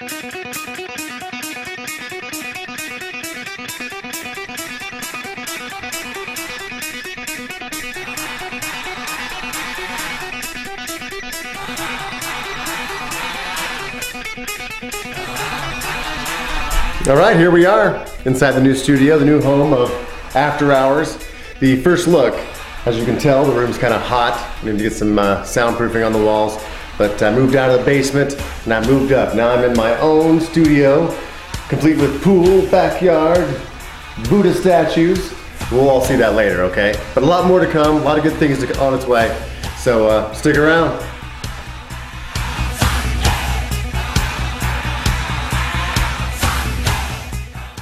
All right, here we are inside the new studio, the new home of After Hours. The first look, as you can tell, the room's kind of hot. We need to get some uh, soundproofing on the walls. But I moved out of the basement and I moved up. Now I'm in my own studio, complete with pool, backyard, Buddha statues. We'll all see that later, okay? But a lot more to come, a lot of good things on its way. So uh, stick around.